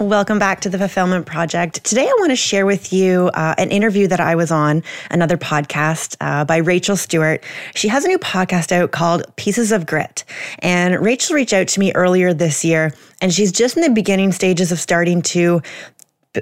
Welcome back to the Fulfillment Project. Today, I want to share with you uh, an interview that I was on, another podcast uh, by Rachel Stewart. She has a new podcast out called Pieces of Grit. And Rachel reached out to me earlier this year, and she's just in the beginning stages of starting to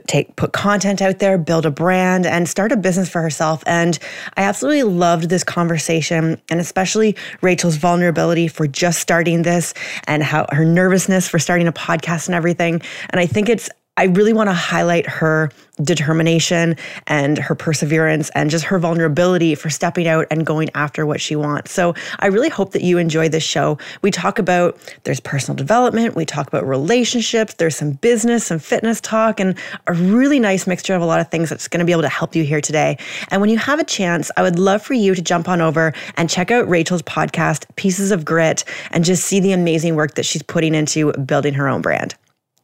take put content out there, build a brand and start a business for herself. And I absolutely loved this conversation and especially Rachel's vulnerability for just starting this and how her nervousness for starting a podcast and everything. And I think it's I really want to highlight her determination and her perseverance and just her vulnerability for stepping out and going after what she wants. So I really hope that you enjoy this show. We talk about there's personal development, we talk about relationships, there's some business, some fitness talk, and a really nice mixture of a lot of things that's going to be able to help you here today. And when you have a chance, I would love for you to jump on over and check out Rachel's podcast, Pieces of Grit, and just see the amazing work that she's putting into building her own brand.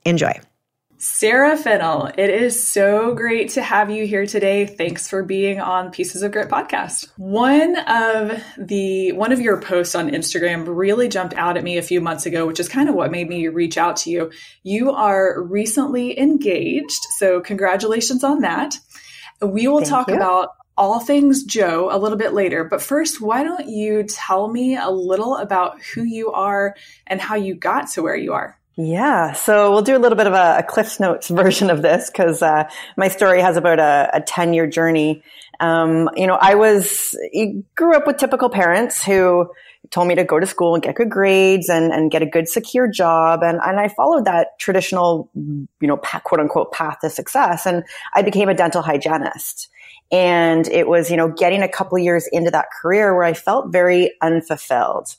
Enjoy. Sara Fennell, it is so great to have you here today. Thanks for being on Pieces of Grit podcast. One of the one of your posts on Instagram really jumped out at me a few months ago, which is kind of what made me reach out to you. You are recently engaged, so congratulations on that. We will Thank talk you. about all things Joe a little bit later, but first, why don't you tell me a little about who you are and how you got to where you are? Yeah, so we'll do a little bit of a, a Cliff's Notes version of this because uh, my story has about a, a 10 year journey. Um, you know, I was, grew up with typical parents who told me to go to school and get good grades and, and get a good secure job. And, and I followed that traditional, you know, quote unquote path to success. And I became a dental hygienist. And it was, you know, getting a couple years into that career where I felt very unfulfilled.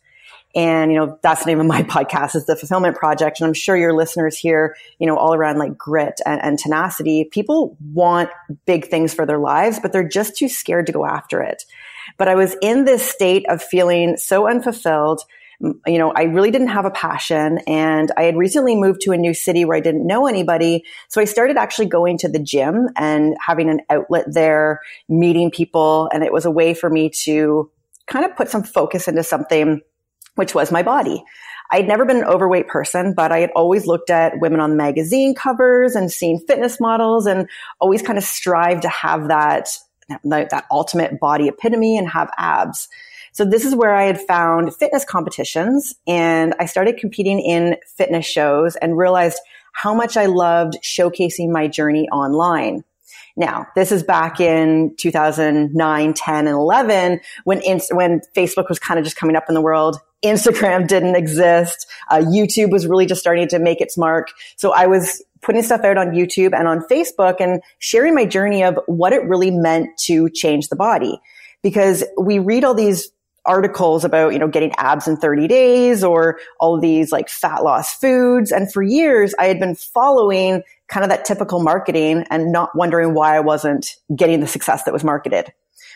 And, you know, that's the name of my podcast is the fulfillment project. And I'm sure your listeners here, you know, all around like grit and, and tenacity, people want big things for their lives, but they're just too scared to go after it. But I was in this state of feeling so unfulfilled. You know, I really didn't have a passion and I had recently moved to a new city where I didn't know anybody. So I started actually going to the gym and having an outlet there, meeting people. And it was a way for me to kind of put some focus into something which was my body. I'd never been an overweight person, but I had always looked at women on magazine covers and seen fitness models and always kind of strived to have that, that ultimate body epitome and have abs. So this is where I had found fitness competitions and I started competing in fitness shows and realized how much I loved showcasing my journey online. Now, this is back in 2009, 10, and 11 when, when Facebook was kind of just coming up in the world. Instagram didn't exist. Uh, YouTube was really just starting to make its mark. So I was putting stuff out on YouTube and on Facebook and sharing my journey of what it really meant to change the body. Because we read all these articles about, you know, getting abs in 30 days or all these like fat loss foods. And for years, I had been following kind of that typical marketing and not wondering why I wasn't getting the success that was marketed.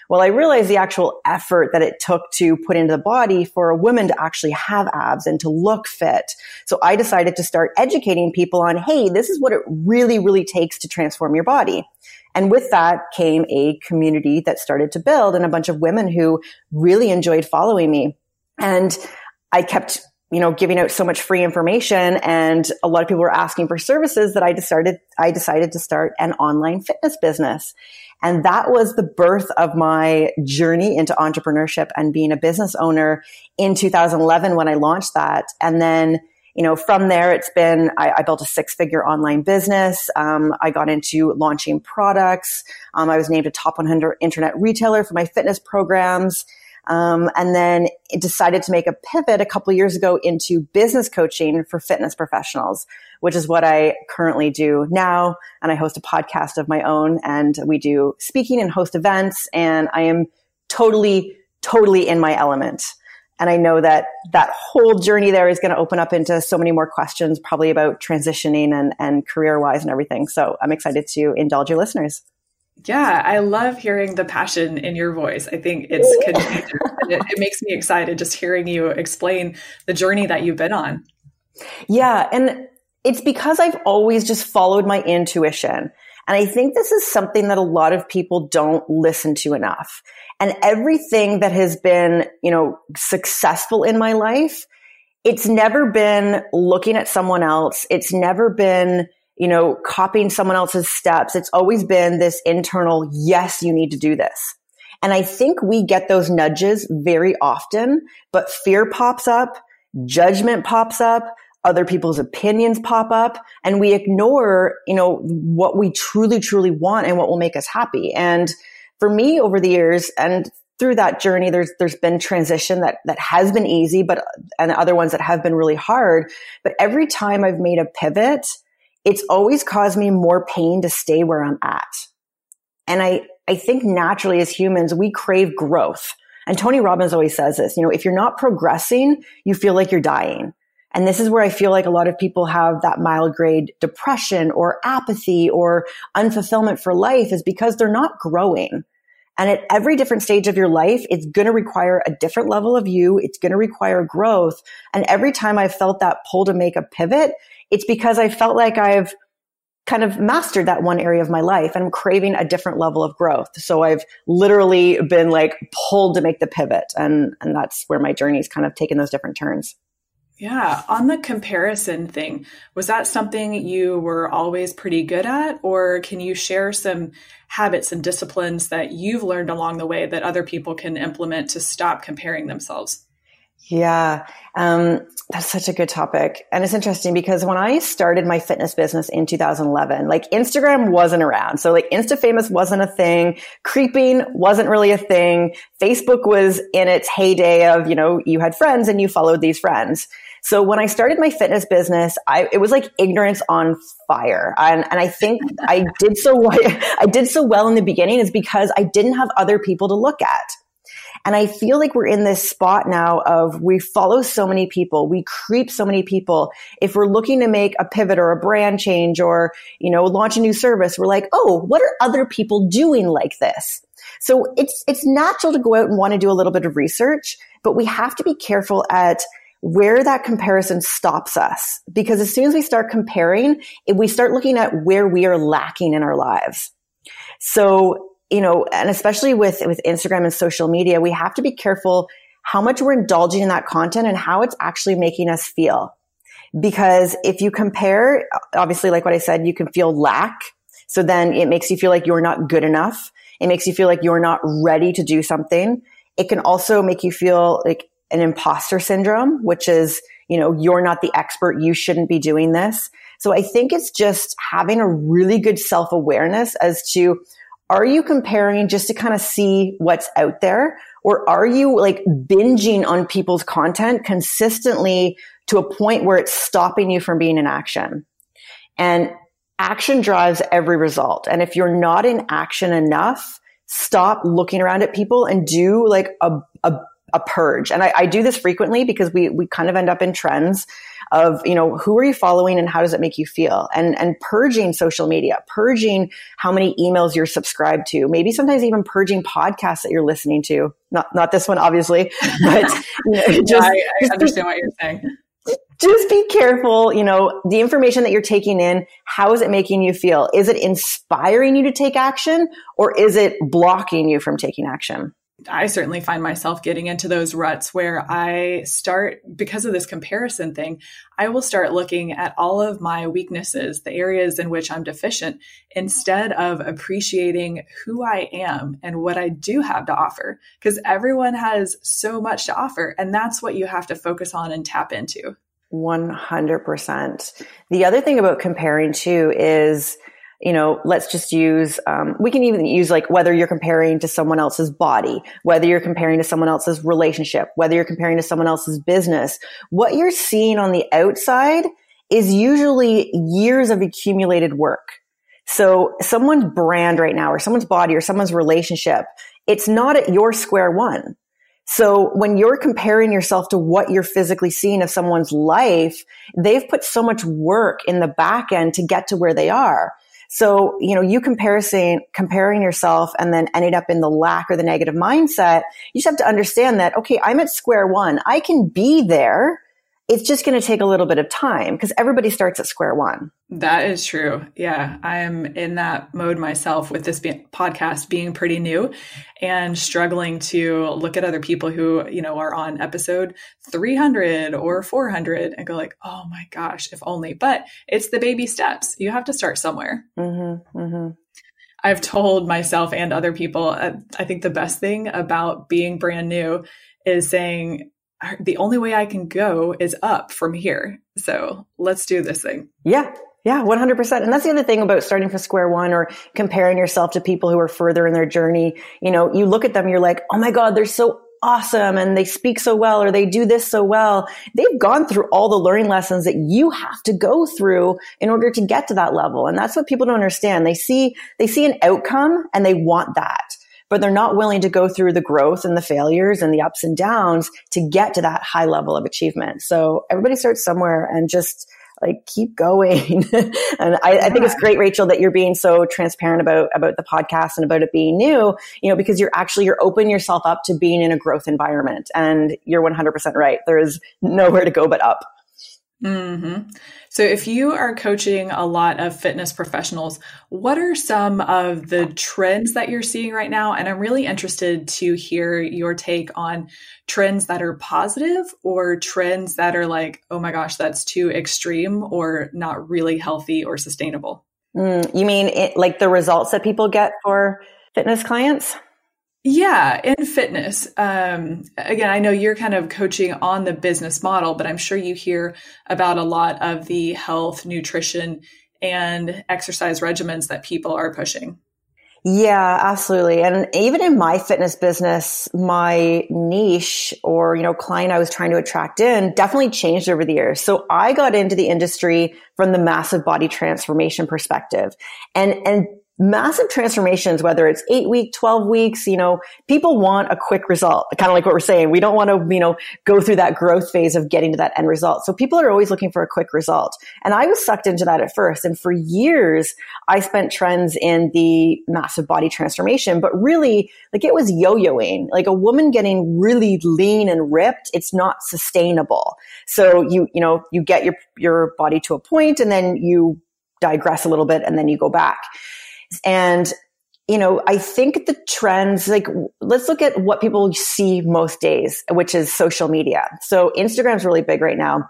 Well, I realized the actual effort that it took to put into the body for a woman to actually have abs and to look fit. So I decided to start educating people on, hey, this is what it really, really takes to transform your body. And with that came a community that started to build and a bunch of women who really enjoyed following me. And I kept you know, giving out so much free information and a lot of people were asking for services that I decided, I decided to start an online fitness business. And that was the birth of my journey into entrepreneurship and being a business owner in 2011 when I launched that. And then, you know, from there, it's been, I, I built a six figure online business. Um, I got into launching products. Um, I was named a top 100 internet retailer for my fitness programs. Um, and then decided to make a pivot a couple years ago into business coaching for fitness professionals, which is what I currently do now. And I host a podcast of my own and we do speaking and host events. And I am totally, totally in my element. And I know that that whole journey there is going to open up into so many more questions, probably about transitioning and, and career wise and everything. So I'm excited to indulge your listeners. Yeah, I love hearing the passion in your voice. I think it's it, it makes me excited just hearing you explain the journey that you've been on. Yeah, and it's because I've always just followed my intuition. And I think this is something that a lot of people don't listen to enough. And everything that has been, you know, successful in my life, it's never been looking at someone else. It's never been, you know, copying someone else's steps. It's always been this internal, yes, you need to do this. And I think we get those nudges very often, but fear pops up, judgment pops up, other people's opinions pop up and we ignore, you know, what we truly, truly want and what will make us happy. And for me over the years and through that journey, there's, there's been transition that, that has been easy, but, and other ones that have been really hard. But every time I've made a pivot, it's always caused me more pain to stay where I'm at. And I, I think naturally as humans, we crave growth. And Tony Robbins always says this, you know, if you're not progressing, you feel like you're dying. And this is where I feel like a lot of people have that mild grade depression or apathy or unfulfillment for life is because they're not growing. And at every different stage of your life, it's going to require a different level of you. It's going to require growth. And every time I've felt that pull to make a pivot, it's because I felt like I've kind of mastered that one area of my life and I'm craving a different level of growth. So I've literally been like pulled to make the pivot. And, and that's where my journey's kind of taken those different turns. Yeah. On the comparison thing, was that something you were always pretty good at? Or can you share some habits and disciplines that you've learned along the way that other people can implement to stop comparing themselves? Yeah, um, that's such a good topic. And it's interesting because when I started my fitness business in 2011, like Instagram wasn't around. So like Insta famous wasn't a thing. Creeping wasn't really a thing. Facebook was in its heyday of, you know, you had friends and you followed these friends. So when I started my fitness business, I, it was like ignorance on fire. And, and I think I did so, I did so well in the beginning is because I didn't have other people to look at. And I feel like we're in this spot now of we follow so many people, we creep so many people. If we're looking to make a pivot or a brand change or, you know, launch a new service, we're like, oh, what are other people doing like this? So it's, it's natural to go out and want to do a little bit of research, but we have to be careful at where that comparison stops us. Because as soon as we start comparing, we start looking at where we are lacking in our lives. So, you know, and especially with, with Instagram and social media, we have to be careful how much we're indulging in that content and how it's actually making us feel. Because if you compare, obviously, like what I said, you can feel lack. So then it makes you feel like you're not good enough. It makes you feel like you're not ready to do something. It can also make you feel like an imposter syndrome, which is, you know, you're not the expert. You shouldn't be doing this. So I think it's just having a really good self awareness as to, are you comparing just to kind of see what's out there? Or are you like binging on people's content consistently to a point where it's stopping you from being in action? And action drives every result. And if you're not in action enough, stop looking around at people and do like a, a a purge. And I, I, do this frequently because we, we kind of end up in trends of, you know, who are you following and how does it make you feel? And, and purging social media, purging how many emails you're subscribed to, maybe sometimes even purging podcasts that you're listening to. Not, not this one, obviously, but you know, just, yeah, I, I understand what you're saying. Just be careful, you know, the information that you're taking in, how is it making you feel? Is it inspiring you to take action or is it blocking you from taking action? I certainly find myself getting into those ruts where I start, because of this comparison thing, I will start looking at all of my weaknesses, the areas in which I'm deficient, instead of appreciating who I am and what I do have to offer. Because everyone has so much to offer, and that's what you have to focus on and tap into. 100%. The other thing about comparing too is, you know, let's just use, um, we can even use like whether you're comparing to someone else's body, whether you're comparing to someone else's relationship, whether you're comparing to someone else's business. What you're seeing on the outside is usually years of accumulated work. So someone's brand right now or someone's body or someone's relationship, it's not at your square one. So when you're comparing yourself to what you're physically seeing of someone's life, they've put so much work in the back end to get to where they are. So, you know, you comparing, comparing yourself and then ending up in the lack or the negative mindset, you just have to understand that, okay, I'm at square one. I can be there it's just going to take a little bit of time because everybody starts at square one. That is true. Yeah, I am in that mode myself with this be- podcast being pretty new and struggling to look at other people who, you know, are on episode 300 or 400 and go like, "Oh my gosh, if only." But it's the baby steps. You have to start somewhere. Mm-hmm, mm-hmm. I've told myself and other people, uh, I think the best thing about being brand new is saying the only way I can go is up from here. So let's do this thing. Yeah. Yeah, 100%. And that's the other thing about starting from square one or comparing yourself to people who are further in their journey. You know, you look at them, you're like, oh my God, they're so awesome and they speak so well or they do this so well. They've gone through all the learning lessons that you have to go through in order to get to that level. And that's what people don't understand. They see, they see an outcome and they want that but they're not willing to go through the growth and the failures and the ups and downs to get to that high level of achievement. So everybody starts somewhere and just like keep going. and I, I, think it's great, Rachel, that you're being so transparent about, about the podcast and about it being new, you know, because you're actually, you're opening yourself up to being in a growth environment and you're 100% right. There is nowhere to go but up. Mm-hmm. So, if you are coaching a lot of fitness professionals, what are some of the trends that you're seeing right now? And I'm really interested to hear your take on trends that are positive or trends that are like, oh my gosh, that's too extreme or not really healthy or sustainable. Mm, you mean it, like the results that people get for fitness clients? Yeah, in fitness. Um, again, I know you're kind of coaching on the business model, but I'm sure you hear about a lot of the health, nutrition, and exercise regimens that people are pushing. Yeah, absolutely. And even in my fitness business, my niche or, you know, client I was trying to attract in definitely changed over the years. So I got into the industry from the massive body transformation perspective. And, and massive transformations, whether it's eight week, 12 weeks, you know, people want a quick result, kind of like what we're saying. We don't want to, you know, go through that growth phase of getting to that end result. So people are always looking for a quick result. And I was sucked into that at first. And for years, I spent trends in the massive body transformation, but really like it was yo-yoing, like a woman getting really lean and ripped. It's not sustainable. So you, you know, you get your, your body to a point and then you digress a little bit and then you go back. And you know, I think the trends, like, let's look at what people see most days, which is social media. So Instagram's really big right now.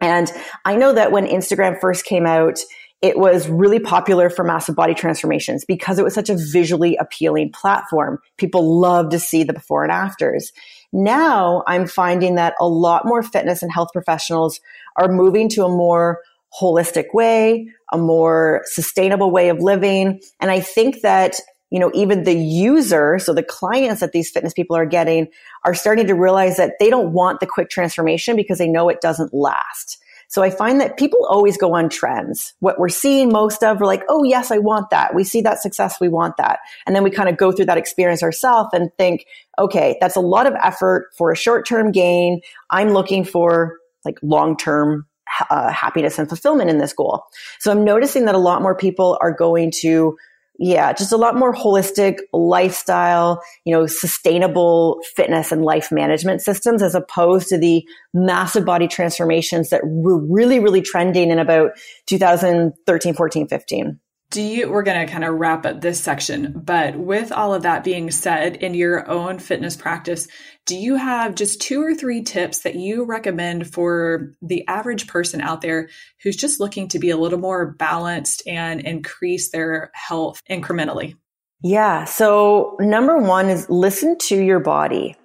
And I know that when Instagram first came out, it was really popular for massive body transformations because it was such a visually appealing platform. People love to see the before and afters. Now I'm finding that a lot more fitness and health professionals are moving to a more holistic way, a more sustainable way of living. And I think that, you know, even the user, so the clients that these fitness people are getting are starting to realize that they don't want the quick transformation because they know it doesn't last. So I find that people always go on trends. What we're seeing most of, we're like, oh, yes, I want that. We see that success. We want that. And then we kind of go through that experience ourselves and think, okay, that's a lot of effort for a short term gain. I'm looking for like long term uh, happiness and fulfillment in this goal. So I'm noticing that a lot more people are going to yeah, just a lot more holistic lifestyle, you know, sustainable fitness and life management systems as opposed to the massive body transformations that were really, really trending in about 2013, 14, 15 do you we're going to kind of wrap up this section but with all of that being said in your own fitness practice do you have just two or three tips that you recommend for the average person out there who's just looking to be a little more balanced and increase their health incrementally yeah so number one is listen to your body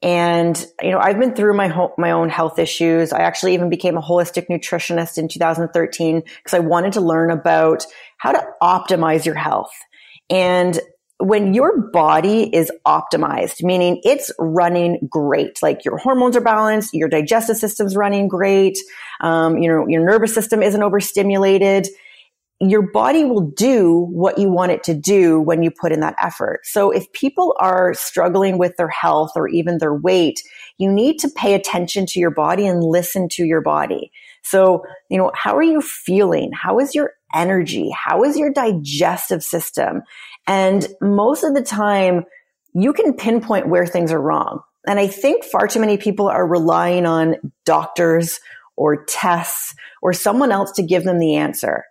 and, you know, I've been through my, ho- my own health issues. I actually even became a holistic nutritionist in 2013 because I wanted to learn about how to optimize your health. And when your body is optimized, meaning it's running great, like your hormones are balanced, your digestive system's running great, um, you know, your nervous system isn't overstimulated, your body will do what you want it to do when you put in that effort. So if people are struggling with their health or even their weight, you need to pay attention to your body and listen to your body. So, you know, how are you feeling? How is your energy? How is your digestive system? And most of the time, you can pinpoint where things are wrong. And I think far too many people are relying on doctors or tests or someone else to give them the answer.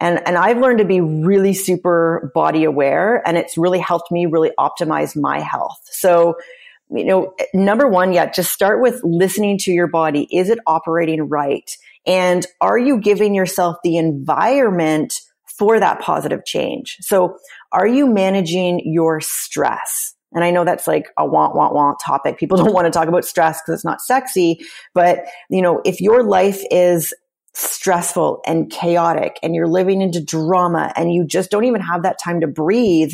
And, and I've learned to be really super body aware and it's really helped me really optimize my health. So, you know, number one, yeah, just start with listening to your body. Is it operating right? And are you giving yourself the environment for that positive change? So are you managing your stress? And I know that's like a want, want, want topic. People don't want to talk about stress because it's not sexy. But, you know, if your life is stressful and chaotic and you're living into drama and you just don't even have that time to breathe,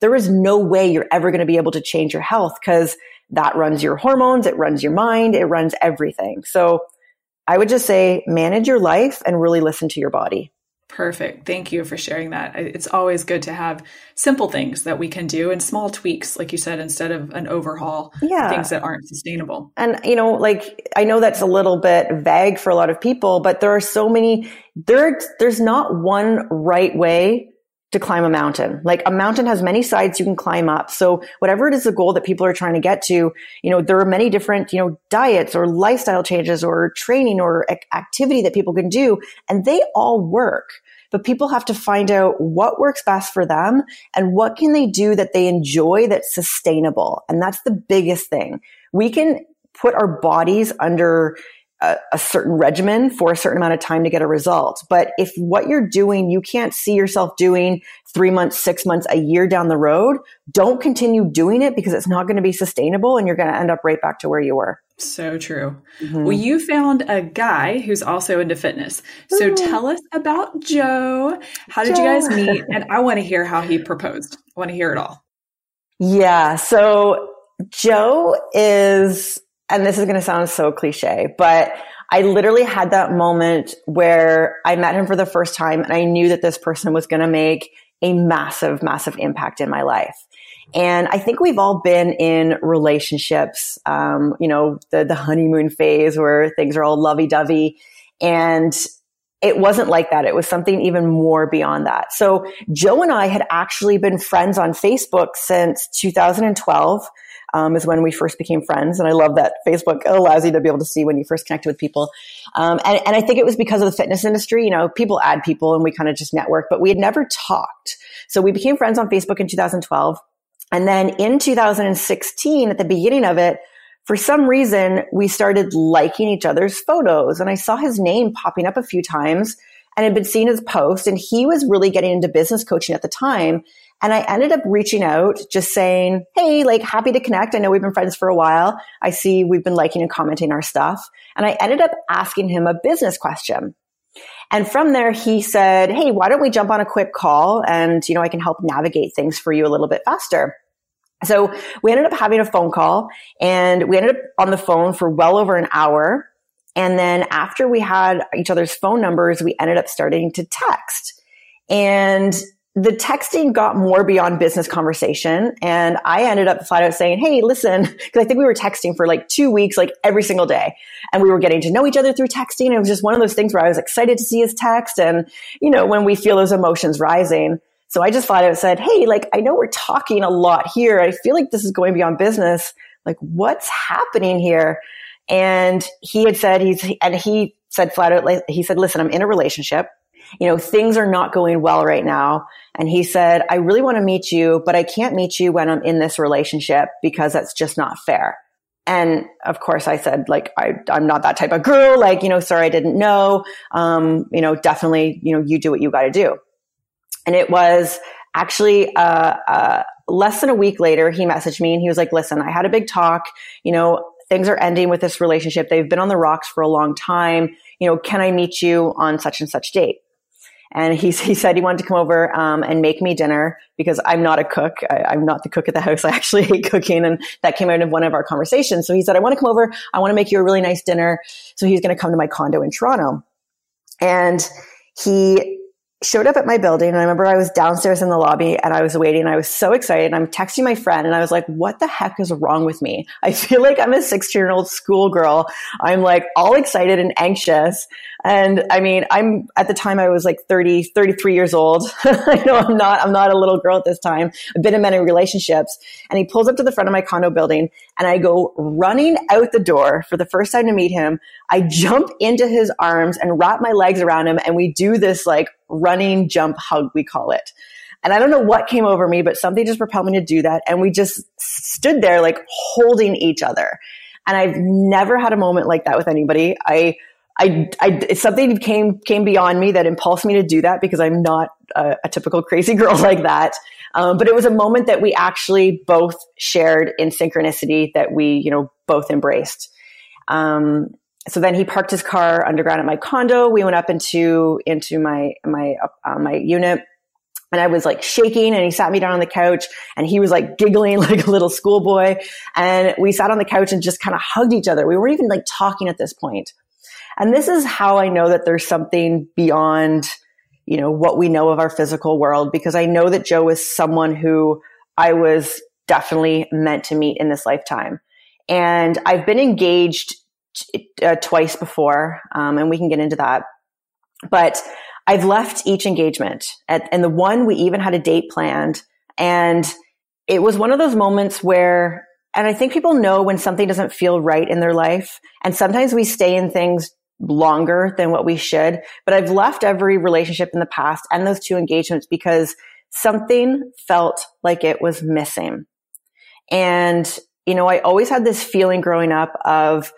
there is no way you're ever going to be able to change your health because that runs your hormones, it runs your mind, it runs everything. So I would just say manage your life and really listen to your body. Perfect. Thank you for sharing that. It's always good to have simple things that we can do and small tweaks, like you said, instead of an overhaul, yeah. things that aren't sustainable. And, you know, like I know that's a little bit vague for a lot of people, but there are so many, there, there's not one right way to climb a mountain. Like a mountain has many sides you can climb up. So whatever it is the goal that people are trying to get to, you know, there are many different, you know, diets or lifestyle changes or training or activity that people can do and they all work. But people have to find out what works best for them and what can they do that they enjoy that's sustainable. And that's the biggest thing. We can put our bodies under a, a, certain regimen for a certain amount of time to get a result. But if what you're doing, you can't see yourself doing three months, six months, a year down the road, don't continue doing it because it's not going to be sustainable and you're going to end up right back to where you were. So true. Mm-hmm. Well, you found a guy who's also into fitness. So Ooh. tell us about Joe. How did Joe. you guys meet? And I want to hear how he proposed. I want to hear it all. Yeah. So Joe is and this is going to sound so cliche, but I literally had that moment where I met him for the first time and I knew that this person was going to make a massive, massive impact in my life. And I think we've all been in relationships, um, you know, the, the honeymoon phase where things are all lovey dovey. And it wasn't like that. It was something even more beyond that. So Joe and I had actually been friends on Facebook since 2012 um, is when we first became friends. And I love that Facebook allows you to be able to see when you first connected with people. Um, and, and I think it was because of the fitness industry. You know, people add people and we kind of just network, but we had never talked. So we became friends on Facebook in 2012. And then in 2016, at the beginning of it, for some reason, we started liking each other's photos. And I saw his name popping up a few times and had been seeing his post. And he was really getting into business coaching at the time. And I ended up reaching out, just saying, Hey, like happy to connect. I know we've been friends for a while. I see we've been liking and commenting our stuff. And I ended up asking him a business question. And from there, he said, Hey, why don't we jump on a quick call? And, you know, I can help navigate things for you a little bit faster. So we ended up having a phone call and we ended up on the phone for well over an hour. And then after we had each other's phone numbers, we ended up starting to text. And the texting got more beyond business conversation. And I ended up flat out saying, Hey, listen, because I think we were texting for like two weeks, like every single day. And we were getting to know each other through texting. It was just one of those things where I was excited to see his text. And, you know, when we feel those emotions rising. So I just flat out said, Hey, like, I know we're talking a lot here. I feel like this is going beyond business. Like, what's happening here? And he had said he's, and he said flat out, like, he said, listen, I'm in a relationship you know, things are not going well right now. And he said, I really want to meet you, but I can't meet you when I'm in this relationship because that's just not fair. And of course I said, like, I, I'm not that type of girl. Like, you know, sorry, I didn't know. Um, you know, definitely, you know, you do what you got to do. And it was actually, uh, uh, less than a week later, he messaged me and he was like, listen, I had a big talk, you know, things are ending with this relationship. They've been on the rocks for a long time. You know, can I meet you on such and such date? And he, he said he wanted to come over um, and make me dinner because I'm not a cook. I, am not the cook at the house. I actually hate cooking. And that came out of one of our conversations. So he said, I want to come over. I want to make you a really nice dinner. So he's going to come to my condo in Toronto. And he showed up at my building and I remember I was downstairs in the lobby and I was waiting. I was so excited. I'm texting my friend and I was like, what the heck is wrong with me? I feel like I'm a 16 year old schoolgirl. I'm like all excited and anxious. And I mean, I'm at the time I was like 30, 33 years old. I know I'm not, I'm not a little girl at this time. I've been in many relationships and he pulls up to the front of my condo building and I go running out the door for the first time to meet him. I jump into his arms and wrap my legs around him and we do this like running jump hug, we call it. And I don't know what came over me, but something just propelled me to do that. And we just stood there like holding each other. And I've never had a moment like that with anybody. I, I, I, something came came beyond me that impulsed me to do that because I'm not a, a typical crazy girl like that. Um, but it was a moment that we actually both shared in synchronicity that we, you know, both embraced. Um, so then he parked his car underground at my condo. We went up into into my my uh, my unit, and I was like shaking. And he sat me down on the couch, and he was like giggling like a little schoolboy. And we sat on the couch and just kind of hugged each other. We weren't even like talking at this point. And this is how I know that there's something beyond, you know, what we know of our physical world, because I know that Joe is someone who I was definitely meant to meet in this lifetime. And I've been engaged uh, twice before, um, and we can get into that. But I've left each engagement, at, and the one we even had a date planned, and it was one of those moments where, and I think people know when something doesn't feel right in their life, and sometimes we stay in things longer than what we should. But I've left every relationship in the past and those two engagements because something felt like it was missing. And, you know, I always had this feeling growing up of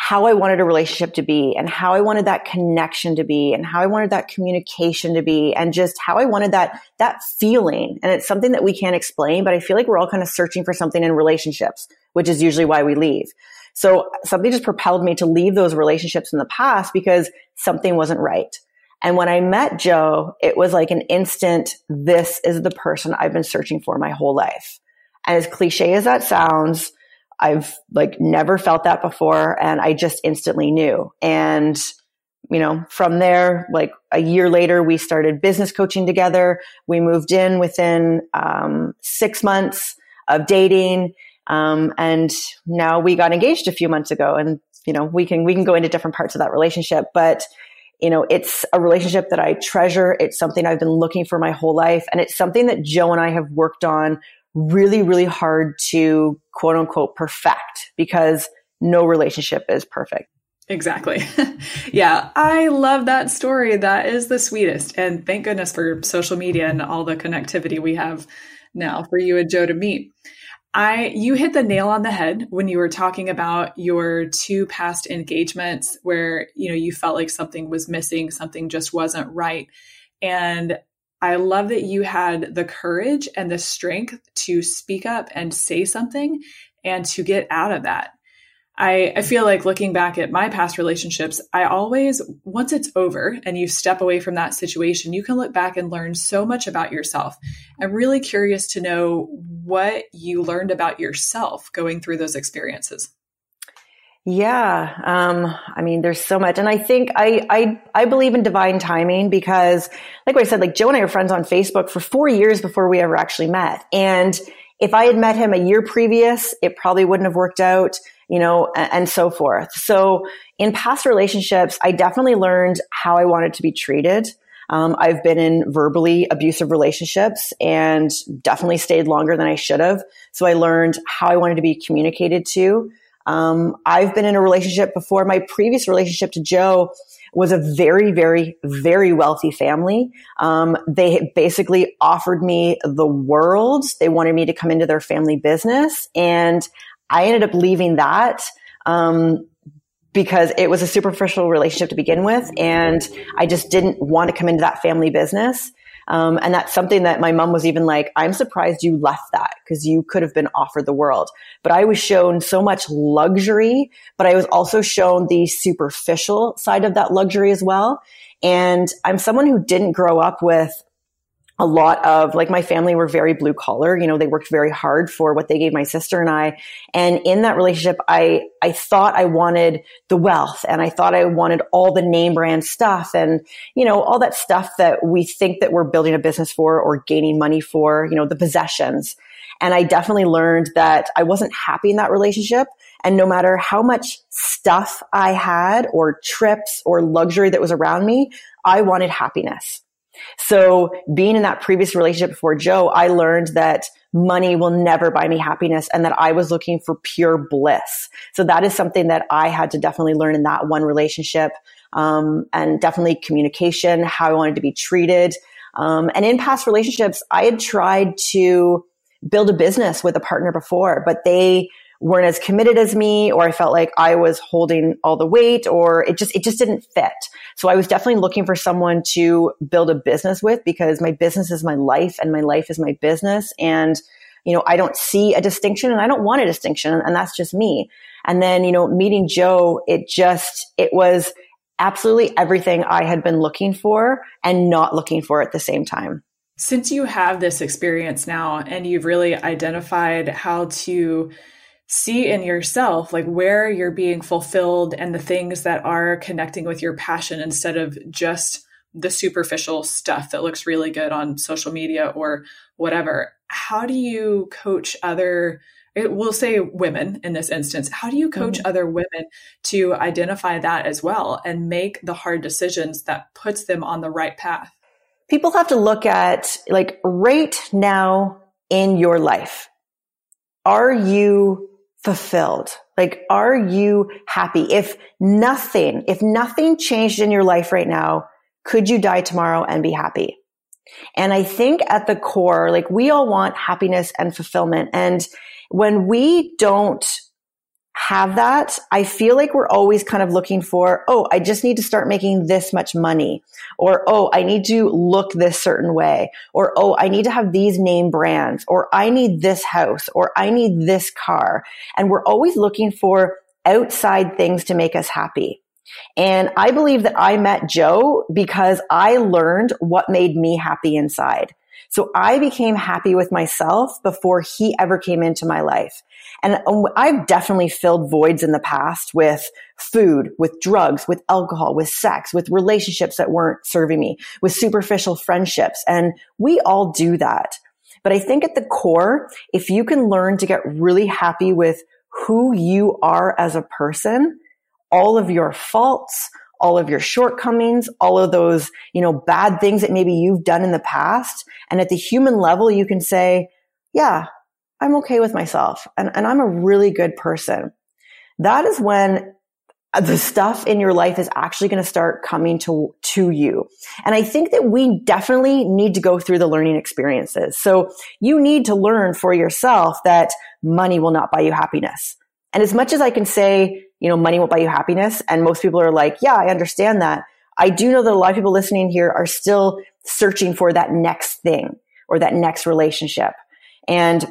how I wanted a relationship to be and how I wanted that connection to be and how I wanted that communication to be and just how I wanted that, that feeling. And it's something that we can't explain, but I feel like we're all kind of searching for something in relationships, which is usually why we leave. So something just propelled me to leave those relationships in the past because something wasn't right. And when I met Joe, it was like an instant, this is the person I've been searching for my whole life. And as cliche as that sounds, I've like never felt that before. And I just instantly knew. And, you know, from there, like a year later, we started business coaching together. We moved in within um, six months of dating um, and now we got engaged a few months ago and, you know, we can, we can go into different parts of that relationship, but, you know, it's a relationship that I treasure. It's something I've been looking for my whole life. And it's something that Joe and I have worked on really, really hard to quote unquote perfect because no relationship is perfect. Exactly. yeah, I love that story. That is the sweetest. And thank goodness for social media and all the connectivity we have now for you and Joe to meet. I you hit the nail on the head when you were talking about your two past engagements where you know you felt like something was missing, something just wasn't right. And I love that you had the courage and the strength to speak up and say something and to get out of that. I, I feel like looking back at my past relationships, I always, once it's over and you step away from that situation, you can look back and learn so much about yourself. I'm really curious to know what you learned about yourself going through those experiences. Yeah. Um, I mean, there's so much. And I think I, I, I believe in divine timing because like I said, like Joe and I are friends on Facebook for four years before we ever actually met. And if I had met him a year previous, it probably wouldn't have worked out you know, and, and so forth. So in past relationships, I definitely learned how I wanted to be treated. Um, I've been in verbally abusive relationships and definitely stayed longer than I should have. So I learned how I wanted to be communicated to. Um, I've been in a relationship before. My previous relationship to Joe was a very, very, very wealthy family. Um, they basically offered me the world. They wanted me to come into their family business. And I ended up leaving that um, because it was a superficial relationship to begin with, and I just didn't want to come into that family business. Um, and that's something that my mom was even like, I'm surprised you left that because you could have been offered the world. But I was shown so much luxury, but I was also shown the superficial side of that luxury as well. And I'm someone who didn't grow up with a lot of like my family were very blue collar you know they worked very hard for what they gave my sister and i. And in that relationship i i thought i wanted the wealth and i thought i wanted all the name brand stuff and you know all that stuff that we think that we're building a business for or gaining money for you know the possessions. And i definitely learned that i wasn't happy in that relationship. And no matter how much stuff i had or trips or luxury that was around me i wanted happiness so being in that previous relationship before Joe, I learned that money will never buy me happiness and that I was looking for pure bliss. So that is something that I had to definitely learn in that one relationship. Um, and definitely communication, how I wanted to be treated. Um, and in past relationships, I had tried to build a business with a partner before, but they weren't as committed as me or I felt like I was holding all the weight or it just, it just didn't fit. So I was definitely looking for someone to build a business with because my business is my life and my life is my business. And, you know, I don't see a distinction and I don't want a distinction and that's just me. And then, you know, meeting Joe, it just, it was absolutely everything I had been looking for and not looking for at the same time. Since you have this experience now and you've really identified how to see in yourself like where you're being fulfilled and the things that are connecting with your passion instead of just the superficial stuff that looks really good on social media or whatever how do you coach other we'll say women in this instance how do you coach mm-hmm. other women to identify that as well and make the hard decisions that puts them on the right path people have to look at like right now in your life are you fulfilled? Like, are you happy? If nothing, if nothing changed in your life right now, could you die tomorrow and be happy? And I think at the core, like we all want happiness and fulfillment. And when we don't have that, I feel like we're always kind of looking for, oh, I just need to start making this much money. Or, oh, I need to look this certain way. Or, oh, I need to have these name brands. Or I need this house. Or I need this car. And we're always looking for outside things to make us happy. And I believe that I met Joe because I learned what made me happy inside. So I became happy with myself before he ever came into my life. And um, I've definitely filled voids in the past with food, with drugs, with alcohol, with sex, with relationships that weren't serving me, with superficial friendships. And we all do that. But I think at the core, if you can learn to get really happy with who you are as a person, all of your faults, all of your shortcomings, all of those, you know, bad things that maybe you've done in the past. And at the human level, you can say, yeah, I'm okay with myself and, and I'm a really good person. That is when the stuff in your life is actually going to start coming to, to you. And I think that we definitely need to go through the learning experiences. So you need to learn for yourself that money will not buy you happiness. And as much as I can say, you know, money won't buy you happiness. And most people are like, yeah, I understand that. I do know that a lot of people listening here are still searching for that next thing or that next relationship. And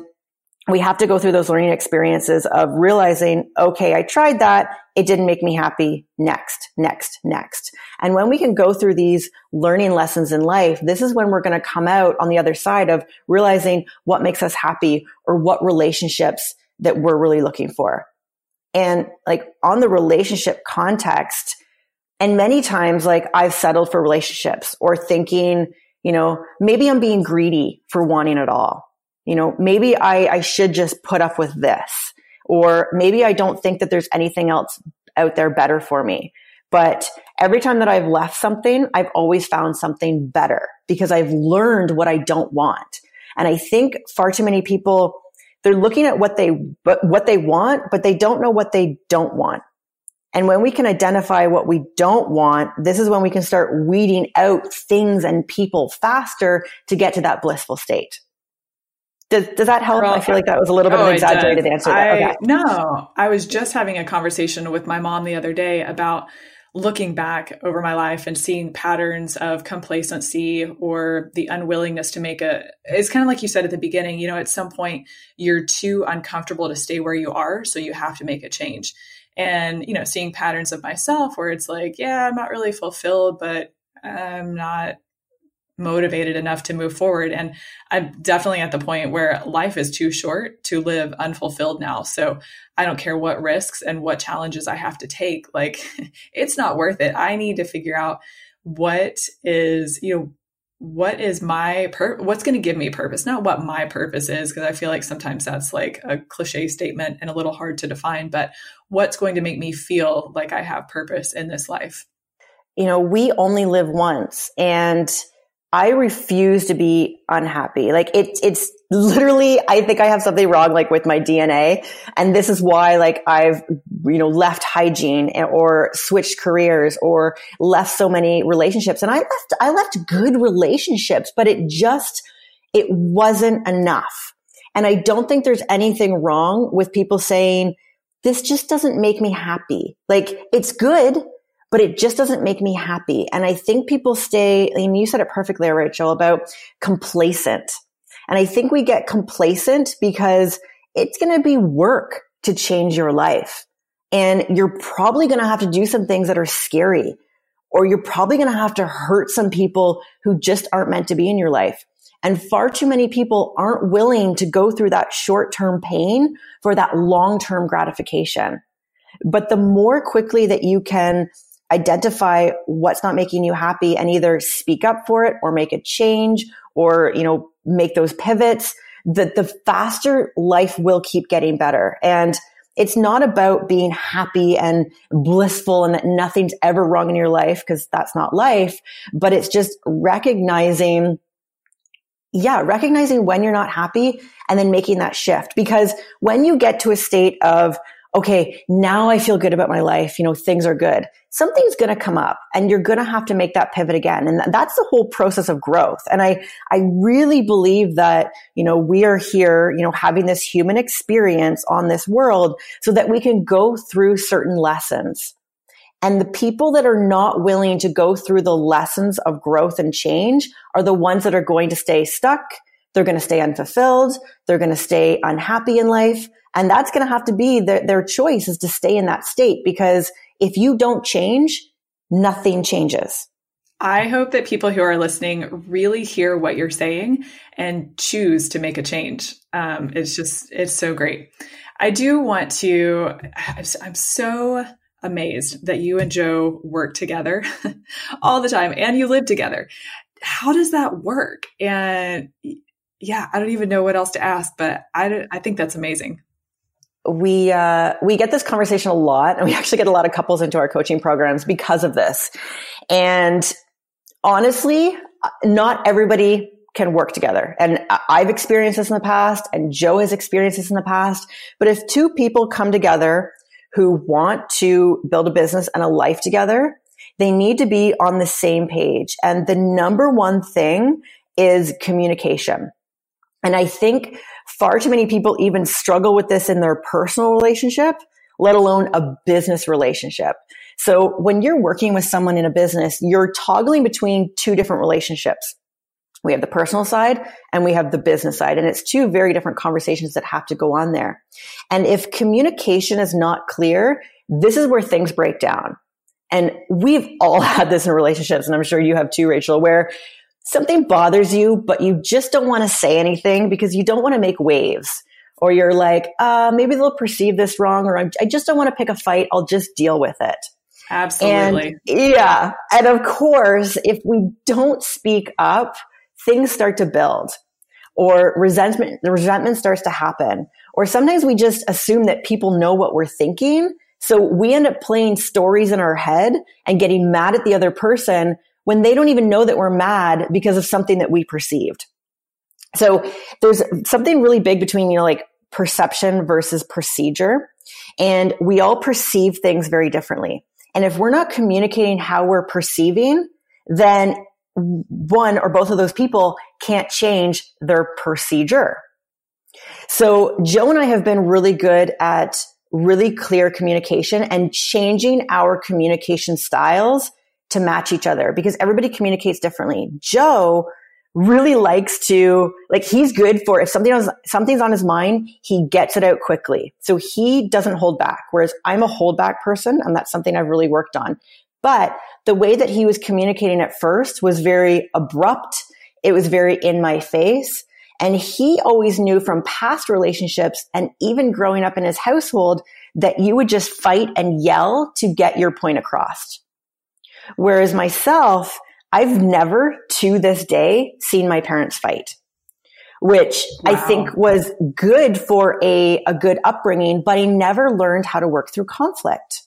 we have to go through those learning experiences of realizing, okay, I tried that. It didn't make me happy. Next, next, next. And when we can go through these learning lessons in life, this is when we're going to come out on the other side of realizing what makes us happy or what relationships that we're really looking for. And like on the relationship context, and many times like I've settled for relationships or thinking, you know, maybe I'm being greedy for wanting it all you know, maybe I, I should just put up with this, or maybe I don't think that there's anything else out there better for me. But every time that I've left something, I've always found something better because I've learned what I don't want. And I think far too many people, they're looking at what they, what they want, but they don't know what they don't want. And when we can identify what we don't want, this is when we can start weeding out things and people faster to get to that blissful state. Does, does that help? I feel like that was a little bit oh, of an exaggerated answer. I, okay. No, I was just having a conversation with my mom the other day about looking back over my life and seeing patterns of complacency or the unwillingness to make a it's kind of like you said at the beginning you know at some point you're too uncomfortable to stay where you are so you have to make a change. And you know seeing patterns of myself where it's like yeah i'm not really fulfilled but i'm not motivated enough to move forward. And I'm definitely at the point where life is too short to live unfulfilled now. So I don't care what risks and what challenges I have to take. Like it's not worth it. I need to figure out what is, you know, what is my pur- what's going to give me purpose not what my purpose is because i feel like sometimes that's like a cliche statement and a little hard to define but what's going to make me feel like i have purpose in this life you know we only live once and I refuse to be unhappy. Like it, it's literally, I think I have something wrong, like with my DNA. And this is why, like, I've, you know, left hygiene or switched careers or left so many relationships. And I left, I left good relationships, but it just, it wasn't enough. And I don't think there's anything wrong with people saying, this just doesn't make me happy. Like, it's good but it just doesn't make me happy. And I think people stay, and you said it perfectly, Rachel, about complacent. And I think we get complacent because it's going to be work to change your life. And you're probably going to have to do some things that are scary, or you're probably going to have to hurt some people who just aren't meant to be in your life. And far too many people aren't willing to go through that short term pain for that long term gratification. But the more quickly that you can identify what's not making you happy and either speak up for it or make a change or, you know, make those pivots, that the faster life will keep getting better. And it's not about being happy and blissful and that nothing's ever wrong in your life because that's not life, but it's just recognizing yeah, recognizing when you're not happy and then making that shift. Because when you get to a state of, okay, now I feel good about my life. You know, things are good. Something's going to come up and you're going to have to make that pivot again. And that's the whole process of growth. And I, I really believe that, you know, we are here, you know, having this human experience on this world so that we can go through certain lessons. And the people that are not willing to go through the lessons of growth and change are the ones that are going to stay stuck. They're going to stay unfulfilled. They're going to stay unhappy in life. And that's going to have to be their, their choice is to stay in that state because if you don't change, nothing changes. I hope that people who are listening really hear what you're saying and choose to make a change. Um, it's just, it's so great. I do want to, I'm so amazed that you and Joe work together all the time and you live together. How does that work? And yeah, I don't even know what else to ask, but I, I think that's amazing we uh, we get this conversation a lot, and we actually get a lot of couples into our coaching programs because of this. And honestly, not everybody can work together. And I've experienced this in the past, and Joe has experienced this in the past. But if two people come together who want to build a business and a life together, they need to be on the same page. And the number one thing is communication. And I think far too many people even struggle with this in their personal relationship, let alone a business relationship. So when you're working with someone in a business, you're toggling between two different relationships. We have the personal side and we have the business side. And it's two very different conversations that have to go on there. And if communication is not clear, this is where things break down. And we've all had this in relationships. And I'm sure you have too, Rachel, where something bothers you, but you just don't want to say anything because you don't want to make waves. Or you're like, uh, maybe they'll perceive this wrong, or I just don't want to pick a fight. I'll just deal with it. Absolutely. And, yeah. And of course, if we don't speak up, things start to build or resentment, the resentment starts to happen. Or sometimes we just assume that people know what we're thinking. So we end up playing stories in our head and getting mad at the other person when they don't even know that we're mad because of something that we perceived. So there's something really big between, you know, like perception versus procedure. And we all perceive things very differently. And if we're not communicating how we're perceiving, then one or both of those people can't change their procedure. So Joe and I have been really good at really clear communication and changing our communication styles to match each other because everybody communicates differently. Joe really likes to, like, he's good for if something was, something's on his mind, he gets it out quickly. So he doesn't hold back. Whereas I'm a hold back person and that's something I've really worked on. But the way that he was communicating at first was very abrupt it was very in my face. And he always knew from past relationships and even growing up in his household that you would just fight and yell to get your point across. Whereas myself, I've never to this day seen my parents fight, which wow. I think was good for a, a good upbringing, but I never learned how to work through conflict.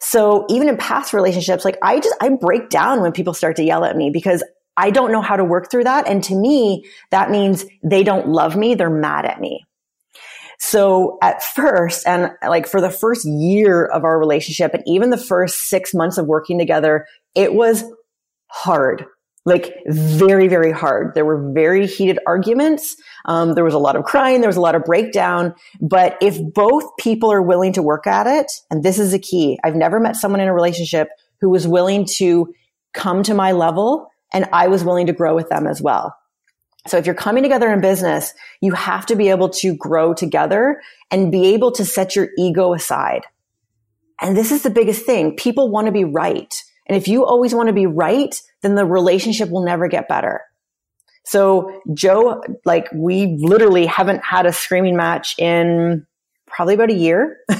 So even in past relationships, like I just, I break down when people start to yell at me because I don't know how to work through that. And to me, that means they don't love me. They're mad at me. So at first, and like for the first year of our relationship and even the first six months of working together, it was hard like very, very hard. There were very heated arguments. Um, there was a lot of crying. There was a lot of breakdown. But if both people are willing to work at it, and this is a key, I've never met someone in a relationship who was willing to come to my level and I was willing to grow with them as well. So if you're coming together in business, you have to be able to grow together and be able to set your ego aside. And this is the biggest thing. People want to be right. And if you always want to be right, then the relationship will never get better. So Joe, like we literally haven't had a screaming match in probably about a year.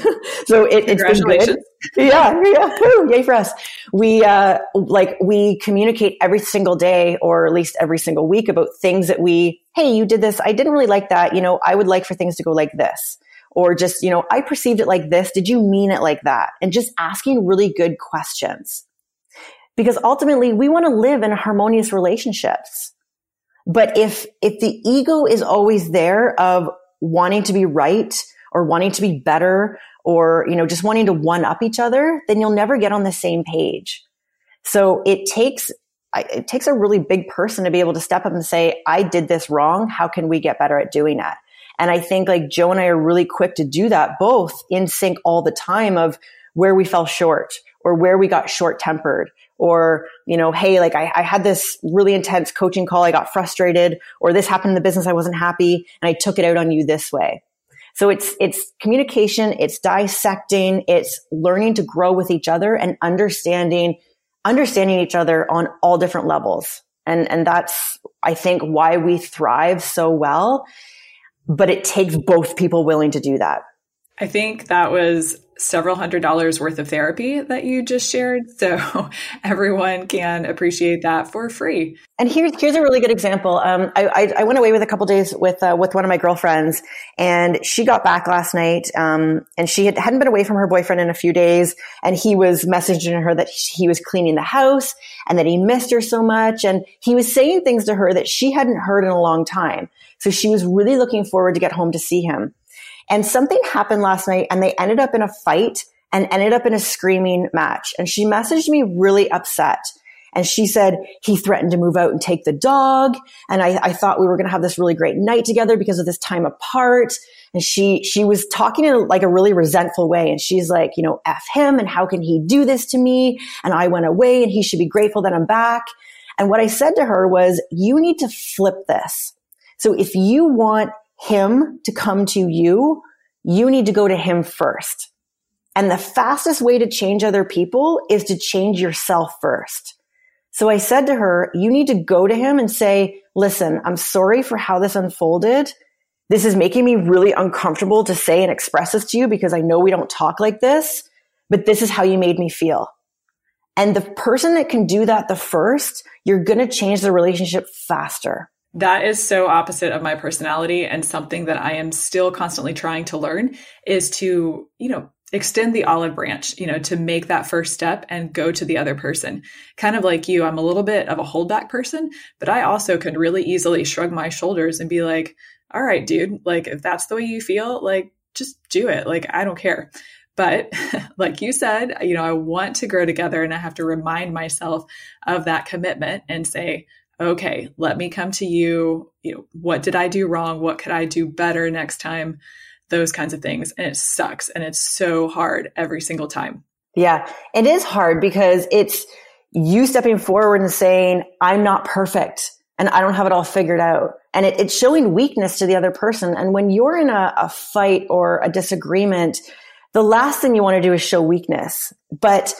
so it, has been good. Yeah, yeah, yay for us. We uh, like we communicate every single day, or at least every single week, about things that we. Hey, you did this. I didn't really like that. You know, I would like for things to go like this, or just you know, I perceived it like this. Did you mean it like that? And just asking really good questions because ultimately we want to live in harmonious relationships. But if, if the ego is always there of wanting to be right or wanting to be better or, you know, just wanting to one up each other, then you'll never get on the same page. So it takes, it takes a really big person to be able to step up and say, I did this wrong. How can we get better at doing that? And I think like Joe and I are really quick to do that both in sync all the time of where we fell short or where we got short tempered or, you know, hey, like I, I, had this really intense coaching call. I got frustrated or this happened in the business. I wasn't happy and I took it out on you this way. So it's, it's communication. It's dissecting. It's learning to grow with each other and understanding, understanding each other on all different levels. And, and that's, I think, why we thrive so well. But it takes both people willing to do that. I think that was several hundred dollars worth of therapy that you just shared. So everyone can appreciate that for free. And here's here's a really good example. Um, I, I, I went away with a couple days with uh, with one of my girlfriends, and she got back last night. Um, and she had, hadn't been away from her boyfriend in a few days, and he was messaging her that he was cleaning the house and that he missed her so much, and he was saying things to her that she hadn't heard in a long time. So she was really looking forward to get home to see him. And something happened last night and they ended up in a fight and ended up in a screaming match. And she messaged me really upset. And she said he threatened to move out and take the dog. And I, I thought we were going to have this really great night together because of this time apart. And she, she was talking in like a really resentful way. And she's like, you know, F him. And how can he do this to me? And I went away and he should be grateful that I'm back. And what I said to her was, you need to flip this. So if you want him to come to you, you need to go to him first. And the fastest way to change other people is to change yourself first. So I said to her, you need to go to him and say, listen, I'm sorry for how this unfolded. This is making me really uncomfortable to say and express this to you because I know we don't talk like this, but this is how you made me feel. And the person that can do that the first, you're going to change the relationship faster. That is so opposite of my personality and something that I am still constantly trying to learn is to, you know, extend the olive branch, you know, to make that first step and go to the other person. Kind of like you, I'm a little bit of a holdback person, but I also could really easily shrug my shoulders and be like, all right, dude, like if that's the way you feel, like just do it. Like I don't care. But like you said, you know, I want to grow together and I have to remind myself of that commitment and say, okay, let me come to you. You know, what did I do wrong? What could I do better next time? Those kinds of things. And it sucks. And it's so hard every single time. Yeah. It is hard because it's you stepping forward and saying, I'm not perfect and I don't have it all figured out. And it, it's showing weakness to the other person. And when you're in a, a fight or a disagreement, the last thing you want to do is show weakness. But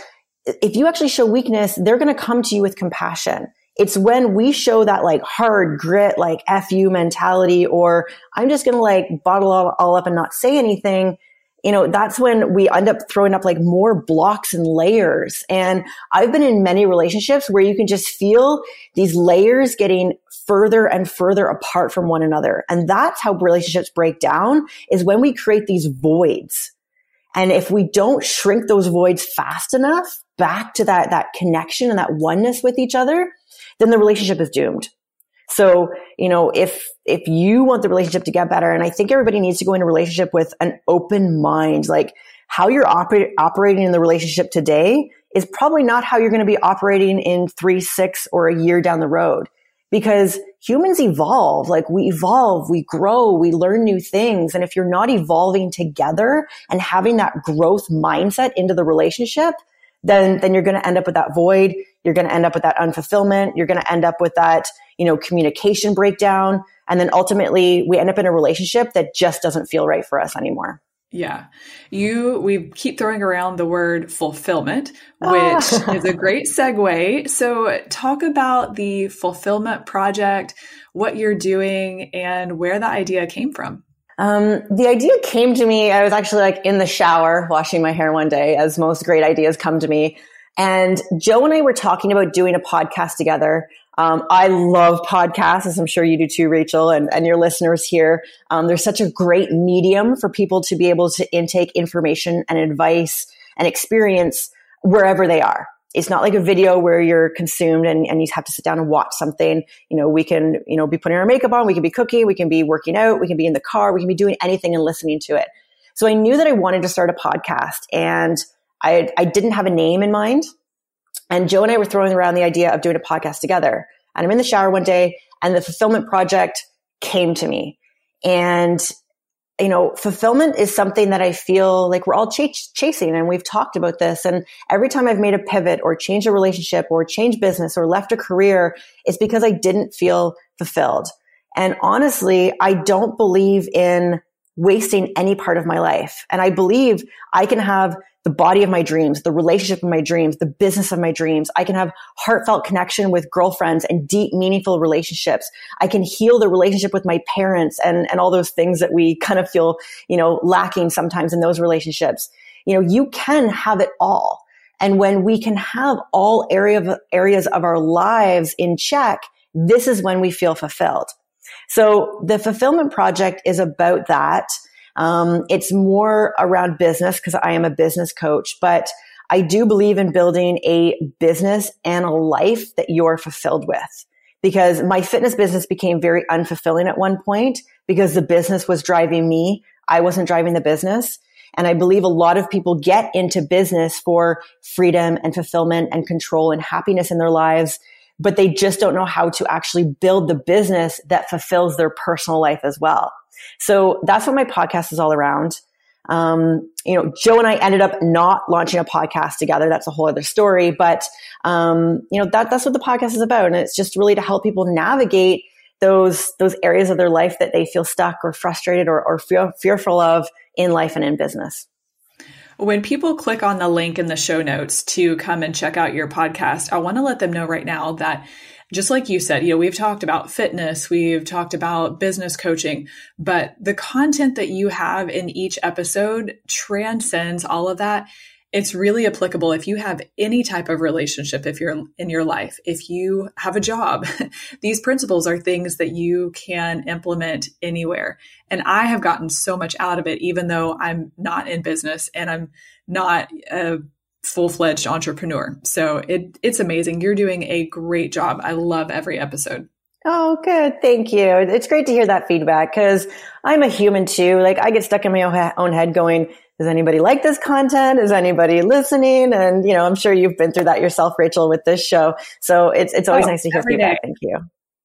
if you actually show weakness, they're going to come to you with compassion It's when we show that like hard grit, like FU mentality, or I'm just going to like bottle all, all up and not say anything you know, that's when we end up throwing up like more blocks and layers. And I've been in many relationships where you can just feel these layers getting further and further apart from one another. And that's how relationships break down is when we create these voids. And if we don't shrink those voids fast enough back to that, that connection and that oneness with each other, then the relationship is doomed. So, you know, if, if you want the relationship to get better, and I think everybody needs to go into a relationship with an open mind, like how you're oper- operating in the relationship today is probably not how you're going to be operating in three, six, or a year down the road. Because humans evolve, like we evolve, we grow, we learn new things. And if you're not evolving together and having that growth mindset into the relationship, then, then you're going to end up with that void. You're going to end up with that unfulfillment. You're going to end up with that, you know, communication breakdown. And then ultimately we end up in a relationship that just doesn't feel right for us anymore. Yeah. You, we keep throwing around the word fulfillment, which ah. is a great segue. So, talk about the fulfillment project, what you're doing, and where the idea came from. Um, the idea came to me. I was actually like in the shower washing my hair one day, as most great ideas come to me. And Joe and I were talking about doing a podcast together. Um, I love podcasts, as I'm sure you do too, Rachel, and, and your listeners here. Um, there's such a great medium for people to be able to intake information and advice and experience wherever they are. It's not like a video where you're consumed and, and you have to sit down and watch something. You know, we can, you know, be putting our makeup on, we can be cooking, we can be working out, we can be in the car, we can be doing anything and listening to it. So I knew that I wanted to start a podcast and I, I didn't have a name in mind. And Joe and I were throwing around the idea of doing a podcast together. And I'm in the shower one day and the fulfillment project came to me. And, you know, fulfillment is something that I feel like we're all ch- chasing. And we've talked about this. And every time I've made a pivot or changed a relationship or changed business or left a career, it's because I didn't feel fulfilled. And honestly, I don't believe in wasting any part of my life. And I believe I can have the body of my dreams, the relationship of my dreams, the business of my dreams. I can have heartfelt connection with girlfriends and deep, meaningful relationships. I can heal the relationship with my parents and, and all those things that we kind of feel, you know, lacking sometimes in those relationships. You know, you can have it all. And when we can have all area of, areas of our lives in check, this is when we feel fulfilled. So the fulfillment project is about that. Um, it's more around business because I am a business coach, but I do believe in building a business and a life that you're fulfilled with because my fitness business became very unfulfilling at one point because the business was driving me. I wasn't driving the business. And I believe a lot of people get into business for freedom and fulfillment and control and happiness in their lives, but they just don't know how to actually build the business that fulfills their personal life as well. So that's what my podcast is all around. Um, you know, Joe and I ended up not launching a podcast together. That's a whole other story. But, um, you know, that, that's what the podcast is about. And it's just really to help people navigate those, those areas of their life that they feel stuck or frustrated or, or feel fearful of in life and in business. When people click on the link in the show notes to come and check out your podcast, I want to let them know right now that just like you said, you know, we've talked about fitness, we've talked about business coaching, but the content that you have in each episode transcends all of that. It's really applicable if you have any type of relationship, if you're in your life, if you have a job. These principles are things that you can implement anywhere. And I have gotten so much out of it, even though I'm not in business and I'm not a full fledged entrepreneur. So it, it's amazing. You're doing a great job. I love every episode. Oh, good. Thank you. It's great to hear that feedback because I'm a human too. Like I get stuck in my own head going, does anybody like this content? Is anybody listening? And, you know, I'm sure you've been through that yourself, Rachel, with this show. So it's, it's always oh, nice to hear feedback. Day. Thank you.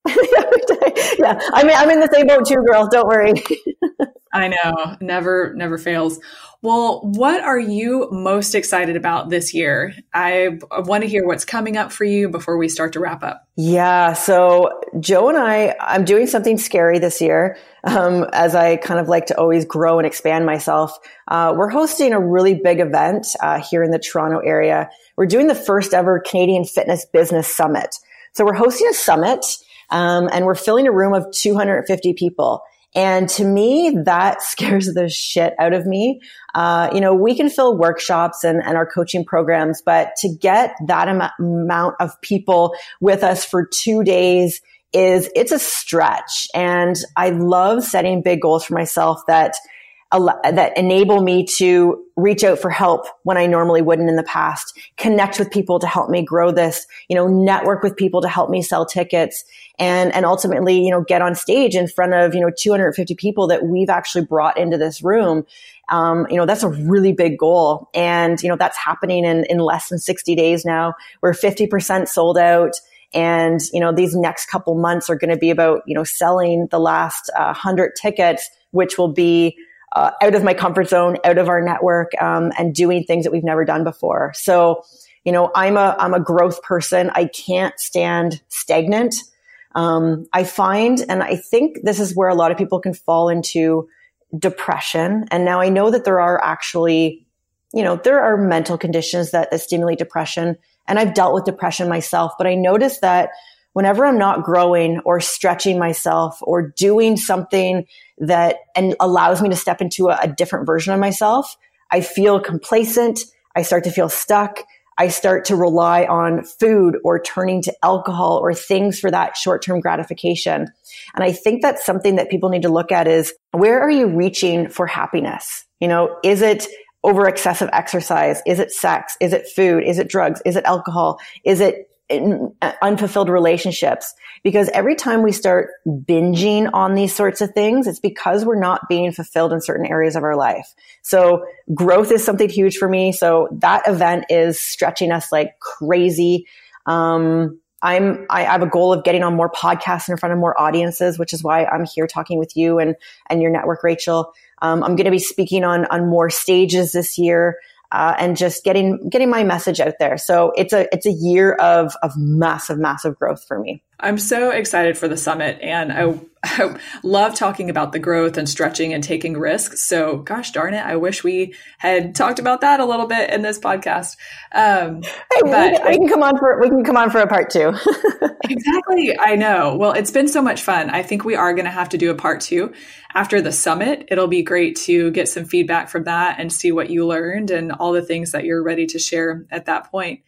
yeah. I mean, I'm in the same boat too, girl. Don't worry. I know. Never, never fails. Well, what are you most excited about this year? I want to hear what's coming up for you before we start to wrap up. Yeah. So Joe and I, I'm doing something scary this year. Um, as I kind of like to always grow and expand myself. Uh, we're hosting a really big event uh, here in the Toronto area. We're doing the first ever Canadian Fitness Business Summit. So we're hosting a summit, um, and we're filling a room of 250 people. And to me, that scares the shit out of me. Uh, you know, we can fill workshops and, and our coaching programs, but to get that am- amount of people with us for two days is it's a stretch. And I love setting big goals for myself that that enable me to reach out for help when I normally wouldn't in the past, connect with people to help me grow this, you know, network with people to help me sell tickets and, and ultimately, you know, get on stage in front of, you know, 250 people that we've actually brought into this room. Um, you know, that's a really big goal. And, you know, that's happening in, in less than 60 days now. We're 50% sold out. And, you know, these next couple months are going to be about, you know, selling the last uh, hundred tickets, which will be uh, out of my comfort zone, out of our network, um, and doing things that we've never done before. So, you know, I'm a I'm a growth person. I can't stand stagnant. Um, I find, and I think this is where a lot of people can fall into depression. And now I know that there are actually, you know, there are mental conditions that, that stimulate depression. And I've dealt with depression myself, but I noticed that whenever I'm not growing or stretching myself or doing something that and allows me to step into a, a different version of myself, I feel complacent. I start to feel stuck. I start to rely on food or turning to alcohol or things for that short-term gratification. And I think that's something that people need to look at is where are you reaching for happiness? You know, is it over excessive exercise? Is it sex? Is it food? Is it drugs? Is it alcohol? Is it unfulfilled relationships. Because every time we start binging on these sorts of things it's because we're not being fulfilled in certain areas of our life. So growth is something huge for me. So that event is stretching us like crazy. Um, I'm I have a goal of getting on more podcasts in front of more audiences, which is why I'm here talking with you and and your network, Rachel. Um, I'm going to be speaking on on more stages this year uh, and just getting getting my message out there. So it's a it's a year of of massive massive growth for me. I'm so excited for the summit, and I, I love talking about the growth and stretching and taking risks. So, gosh darn it, I wish we had talked about that a little bit in this podcast. Um, hey, but we, can, we can come on for we can come on for a part two. exactly, I know. Well, it's been so much fun. I think we are going to have to do a part two after the summit. It'll be great to get some feedback from that and see what you learned and all the things that you're ready to share at that point.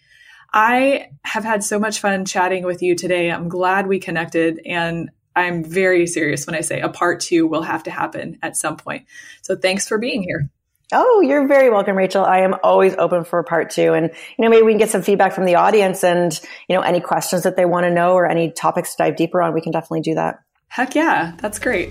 I have had so much fun chatting with you today. I'm glad we connected and I'm very serious when I say a part two will have to happen at some point. So thanks for being here. Oh, you're very welcome, Rachel. I am always open for a part two. And, you know, maybe we can get some feedback from the audience and, you know, any questions that they want to know or any topics to dive deeper on. We can definitely do that. Heck yeah. That's great.